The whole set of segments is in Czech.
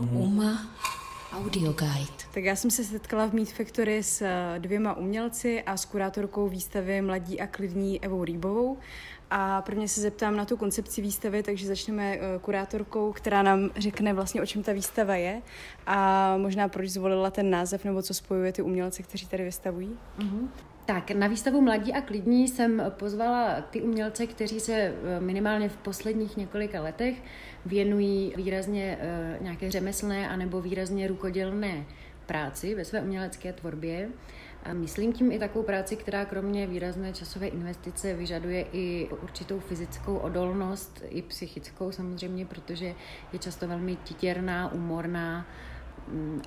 UMA Audio Guide. Tak já jsem se setkala v Meet Factory s eh, dvěma umělci a s kurátorkou výstavy Mladí a klidní Evou Rýbovou. A prvně se zeptám na tu koncepci výstavy, takže začneme eh, kurátorkou, která nám řekne vlastně, o čem ta výstava je a možná proč zvolila ten název nebo co spojuje ty umělce, kteří tady vystavují. Mm-hmm. Tak, na výstavu Mladí a klidní jsem pozvala ty umělce, kteří se eh, minimálně v posledních několika letech věnují výrazně eh, nějaké řemeslné anebo výrazně rukodělné práci ve své umělecké tvorbě. A myslím tím i takovou práci, která kromě výrazné časové investice vyžaduje i určitou fyzickou odolnost, i psychickou samozřejmě, protože je často velmi titěrná, umorná,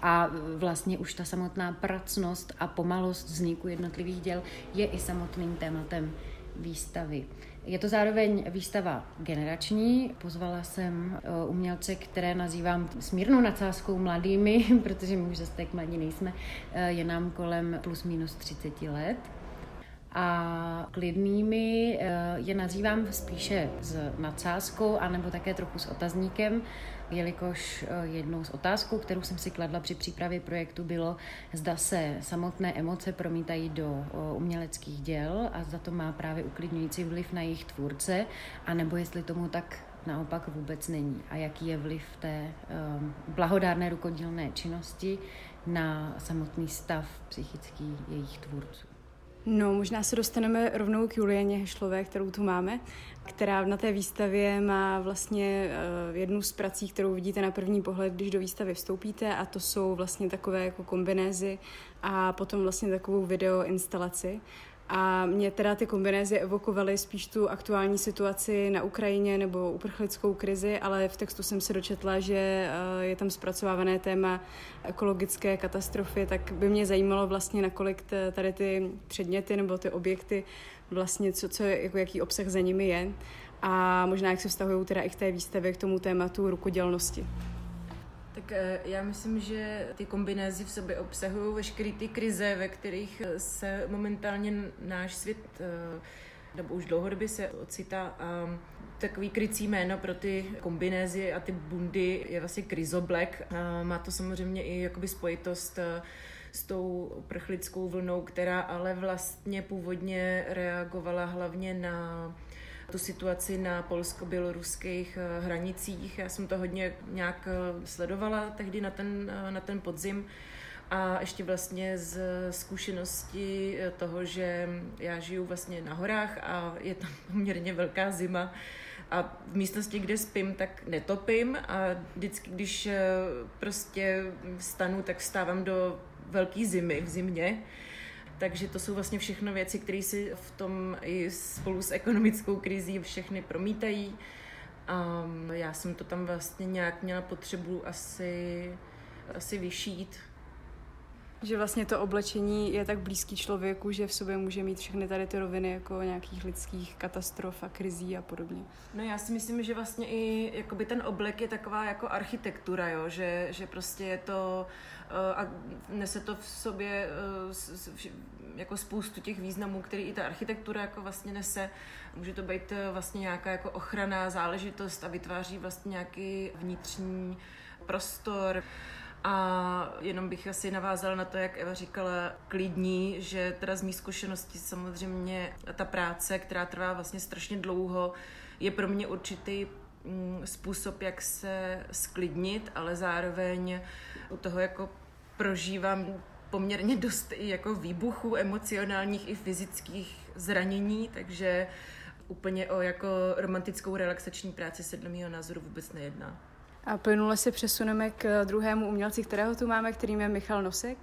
a vlastně už ta samotná pracnost a pomalost vzniku jednotlivých děl je i samotným tématem výstavy. Je to zároveň výstava generační. Pozvala jsem eh, umělce, které nazývám smírnou nadsázkou mladými, protože my už zase tak mladí nejsme. Eh, je nám kolem plus minus 30 let a klidnými eh, je nazývám spíše s nadsázkou anebo také trochu s otazníkem, jelikož eh, jednou z otázkou, kterou jsem si kladla při přípravě projektu, bylo, zda se samotné emoce promítají do eh, uměleckých děl a zda to má právě uklidňující vliv na jejich tvůrce, anebo jestli tomu tak naopak vůbec není a jaký je vliv té blahodárné rukodílné činnosti na samotný stav psychický jejich tvůrců. No, možná se dostaneme rovnou k Julieně Hešlové, kterou tu máme, která na té výstavě má vlastně uh, jednu z prací, kterou vidíte na první pohled, když do výstavy vstoupíte a to jsou vlastně takové jako kombinézy a potom vlastně takovou video instalaci. A mě teda ty kombinézy evokovaly spíš tu aktuální situaci na Ukrajině nebo uprchlickou krizi, ale v textu jsem se dočetla, že eh, je tam zpracovávané téma ekologické katastrofy, tak by mě zajímalo vlastně, nakolik tady ty předměty nebo ty objekty vlastně, co, co jako jaký obsah za nimi je a možná jak se vztahují teda i k té výstavě k tomu tématu rukodělnosti. Tak eh, já myslím, že ty kombinézy v sobě obsahují veškeré ty krize, ve kterých eh, se momentálně náš svět eh, nebo už dlouhodobě se ocitá a takový krycí jméno pro ty kombinézy a ty bundy je vlastně krizoblek. Má to samozřejmě i jakoby spojitost s tou prchlickou vlnou, která ale vlastně původně reagovala hlavně na tu situaci na polsko-běloruských eh, hranicích. Já jsem to hodně nějak eh, sledovala tehdy na ten, eh, na ten podzim. A ještě vlastně z zkušenosti toho, že já žiju vlastně na horách a je tam poměrně velká zima a v místnosti, kde spím, tak netopím a vždycky, když prostě stanu, tak vstávám do velké zimy v zimě takže to jsou vlastně všechno věci, které si v tom i spolu s ekonomickou krizí všechny promítají. A já jsem to tam vlastně nějak měla potřebu asi, asi vyšít. Že vlastně to oblečení je tak blízký člověku, že v sobě může mít všechny tady ty roviny jako nějakých lidských katastrof a krizí a podobně. No já si myslím, že vlastně i jakoby ten oblek je taková jako architektura, jo? Že, že prostě je to uh, a nese to v sobě uh, jako spoustu těch významů, který i ta architektura jako vlastně nese. Může to být uh, vlastně nějaká jako ochranná záležitost a vytváří vlastně nějaký vnitřní prostor. A jenom bych asi navázala na to, jak Eva říkala, klidní, že teda z mý zkušenosti samozřejmě ta práce, která trvá vlastně strašně dlouho, je pro mě určitý mm, způsob, jak se sklidnit, ale zároveň u toho jako prožívám poměrně dost i jako výbuchů emocionálních i fyzických zranění, takže úplně o jako romantickou relaxační práci se dle mého názoru vůbec nejedná. A plynule se přesuneme k druhému umělci, kterého tu máme, kterým je Michal Nosek.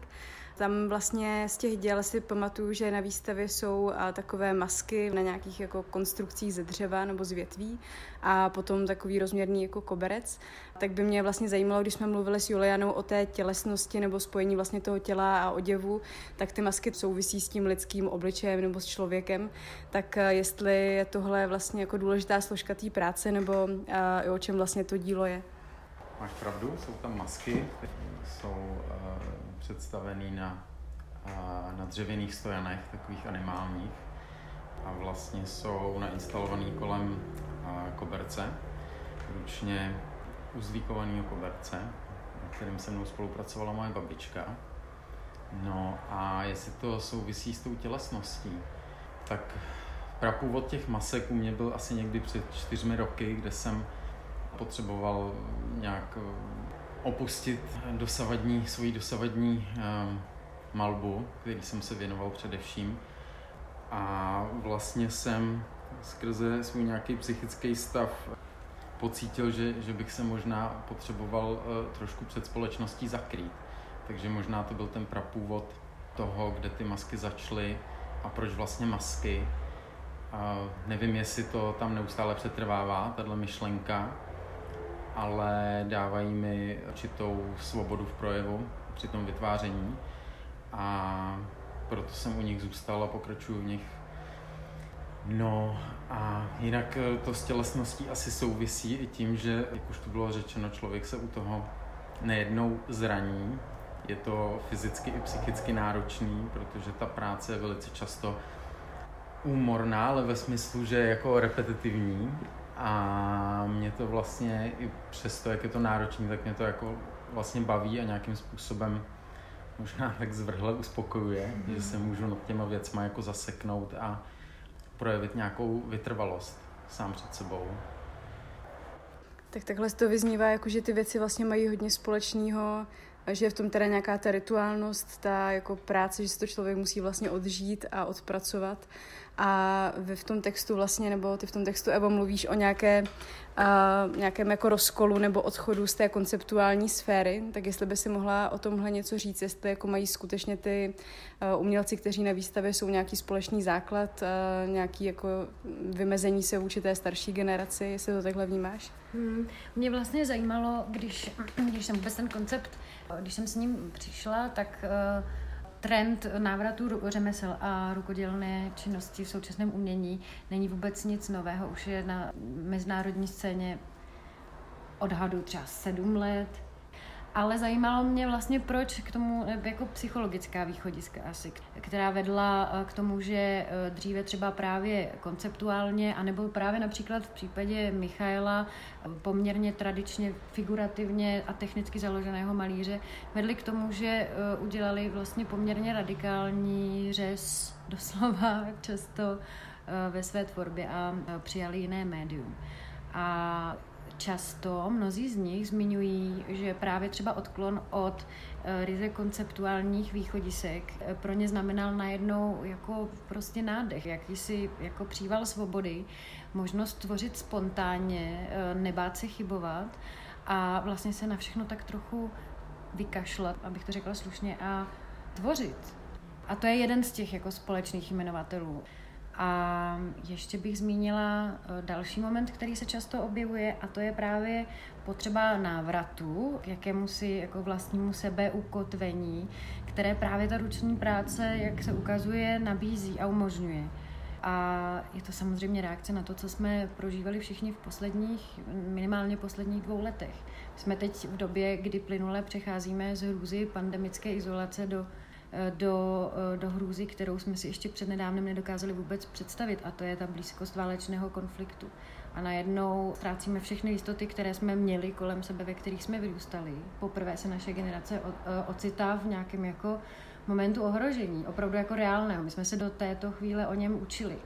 Tam vlastně z těch děl si pamatuju, že na výstavě jsou takové masky na nějakých jako konstrukcích ze dřeva nebo z větví a potom takový rozměrný jako koberec. Tak by mě vlastně zajímalo, když jsme mluvili s Julianou o té tělesnosti nebo spojení vlastně toho těla a oděvu, tak ty masky souvisí s tím lidským obličejem nebo s člověkem. Tak jestli je tohle vlastně jako důležitá složka té práce nebo o čem vlastně to dílo je? Máš pravdu, jsou tam masky, jsou uh, představený na, uh, na dřevěných stojanech, takových animálních. A vlastně jsou nainstalovaný kolem uh, koberce, ručně uzvíkovaného koberce. kterým se mnou spolupracovala moje babička. No a jestli to souvisí s tou tělesností, tak prapůvod těch masek u mě byl asi někdy před čtyřmi roky, kde jsem potřeboval nějak eh, opustit dosavadní, svoji dosavadní um, malbu, který jsem se věnoval především. A vlastně jsem skrze svůj nějaký psychický stav pocítil, že, že bych se možná potřeboval uh, trošku před společností zakrýt. Takže možná to byl ten prapůvod toho, kde ty masky začaly a proč vlastně masky. Uh, nevím, jestli to tam neustále přetrvává, tahle myšlenka, ale dávají mi určitou svobodu v projevu při tom vytváření a proto jsem u nich zůstal a pokračuju v nich. No a jinak eh, to s tělesností asi souvisí i tím, že, jak už tu bylo řečeno, člověk se u toho nejednou zraní. Je to fyzicky i psychicky náročný, protože ta práce je velice často úmorná, ale ve smyslu, že je jako repetitivní a mě to vlastně i přesto, jak je to náročné, tak mě to jako vlastně baví a nějakým způsobem možná tak zvrhle uspokojuje, mm. že se můžu nad těma věcma jako zaseknout a projevit nějakou vytrvalost sám před sebou. Tak takhle to vyznívá, jako že ty věci vlastně mají hodně společného, že je v tom teda nějaká ta rituálnost, ta jako práce, že se to člověk musí vlastně odžít a odpracovat a vy v tom textu vlastně, nebo ty v tom textu, Evo, mluvíš o nějaké, uh, nějakém jako rozkolu nebo odchodu z té konceptuální sféry, tak jestli by si mohla o tomhle něco říct, jestli jako mají skutečně ty uh, umělci, kteří na výstavě jsou nějaký společný základ, uh, nějaký jako vymezení se vůči té starší generaci, jestli to takhle vnímáš? Hmm. Mě vlastně zajímalo, když, když jsem vůbec ten koncept, když jsem s ním přišla, tak uh, trend návratu řemesel a rukodělné činnosti v současném umění není vůbec nic nového. Už je na mezinárodní scéně odhadu třeba sedm let, ale zajímalo mě vlastně, proč k tomu, jako psychologická východiska asi, která vedla eh, k tomu, že eh, dříve třeba právě konceptuálně, anebo právě například v případě Michaela eh, poměrně tradičně, figurativně a technicky založeného malíře, vedli k tomu, že udělali vlastně poměrně radikální řez doslova často ve své tvorbě a přijali jiné médium. A Často mnozí z nich zmiňují, že právě třeba odklon od eh, ryze konceptuálních východisek eh, pro ně znamenal najednou jako prostě nádech, jakýsi jako příval svobody, možnost tvořit spontánně, eh, nebát se chybovat a vlastně se na všechno tak trochu vykašlat, abych to řekla slušně, a tvořit. A to je jeden z těch jako společných jmenovatelů. A ještě bych zmínila eh, další moment, který se často objevuje, a to je právě potřeba návratu k jakému si jako vlastnímu sebeukotvení, které právě ta ruční práce, jak se ukazuje, nabízí a umožňuje. A je to samozřejmě reakce na to, co jsme prožívali všichni v posledních, minimálně posledních dvou letech. Jsme teď v době, kdy plynule přecházíme z hrůzy pandemické izolace do do, do hrůzy, kterou jsme si ještě před nedávnem nedokázali vůbec představit, a to je ta blízkost válečného konfliktu. A najednou ztrácíme všechny jistoty, které jsme měli kolem sebe, ve kterých jsme vyrůstali. Poprvé se naše generace eh, ocitá v nějakém jako momentu ohrožení, opravdu jako reálného. My jsme se do této chvíle o něm učili.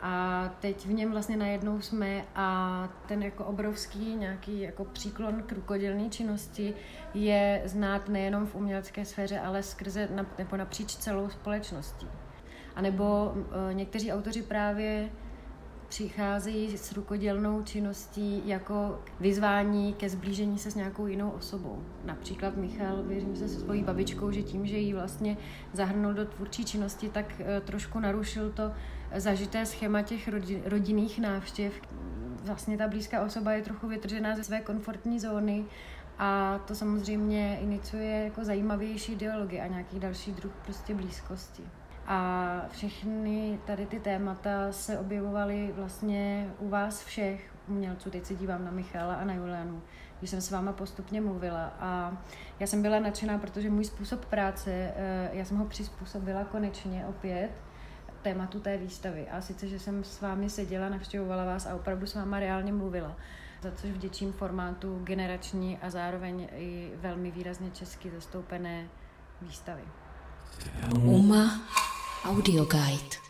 A teď v něm vlastně najednou jsme a ten jako obrovský nějaký jako příklon k rukodělné činnosti je znát nejenom v umělecké sféře, ale skrze nebo napříč celou společností. A nebo e, někteří autoři právě přicházejí s rukodělnou činností jako vyzvání ke zblížení se s nějakou jinou osobou. Například Michal, věřím se se svojí babičkou, že tím, že ji vlastně zahrnul do tvůrčí činnosti, tak e, trošku narušil to zažité schéma těch rodinných návštěv. Vlastně ta blízká osoba je trochu vytržená ze své komfortní zóny a to samozřejmě iniciuje jako zajímavější dialogy a nějaký další druh prostě blízkosti. A všechny tady ty témata se objevovaly vlastně u vás všech umělců. Teď se dívám na Michala a na Julianu, když jsem s váma postupně mluvila. A já jsem byla nadšená, protože můj způsob práce, eh, já jsem ho přizpůsobila konečně opět tématu té výstavy. A sice, že jsem s vámi seděla, navštěvovala vás a opravdu s váma reálně mluvila, za což vděčím formátu generační a zároveň i velmi výrazně česky zastoupené výstavy. Uma Audio Guide.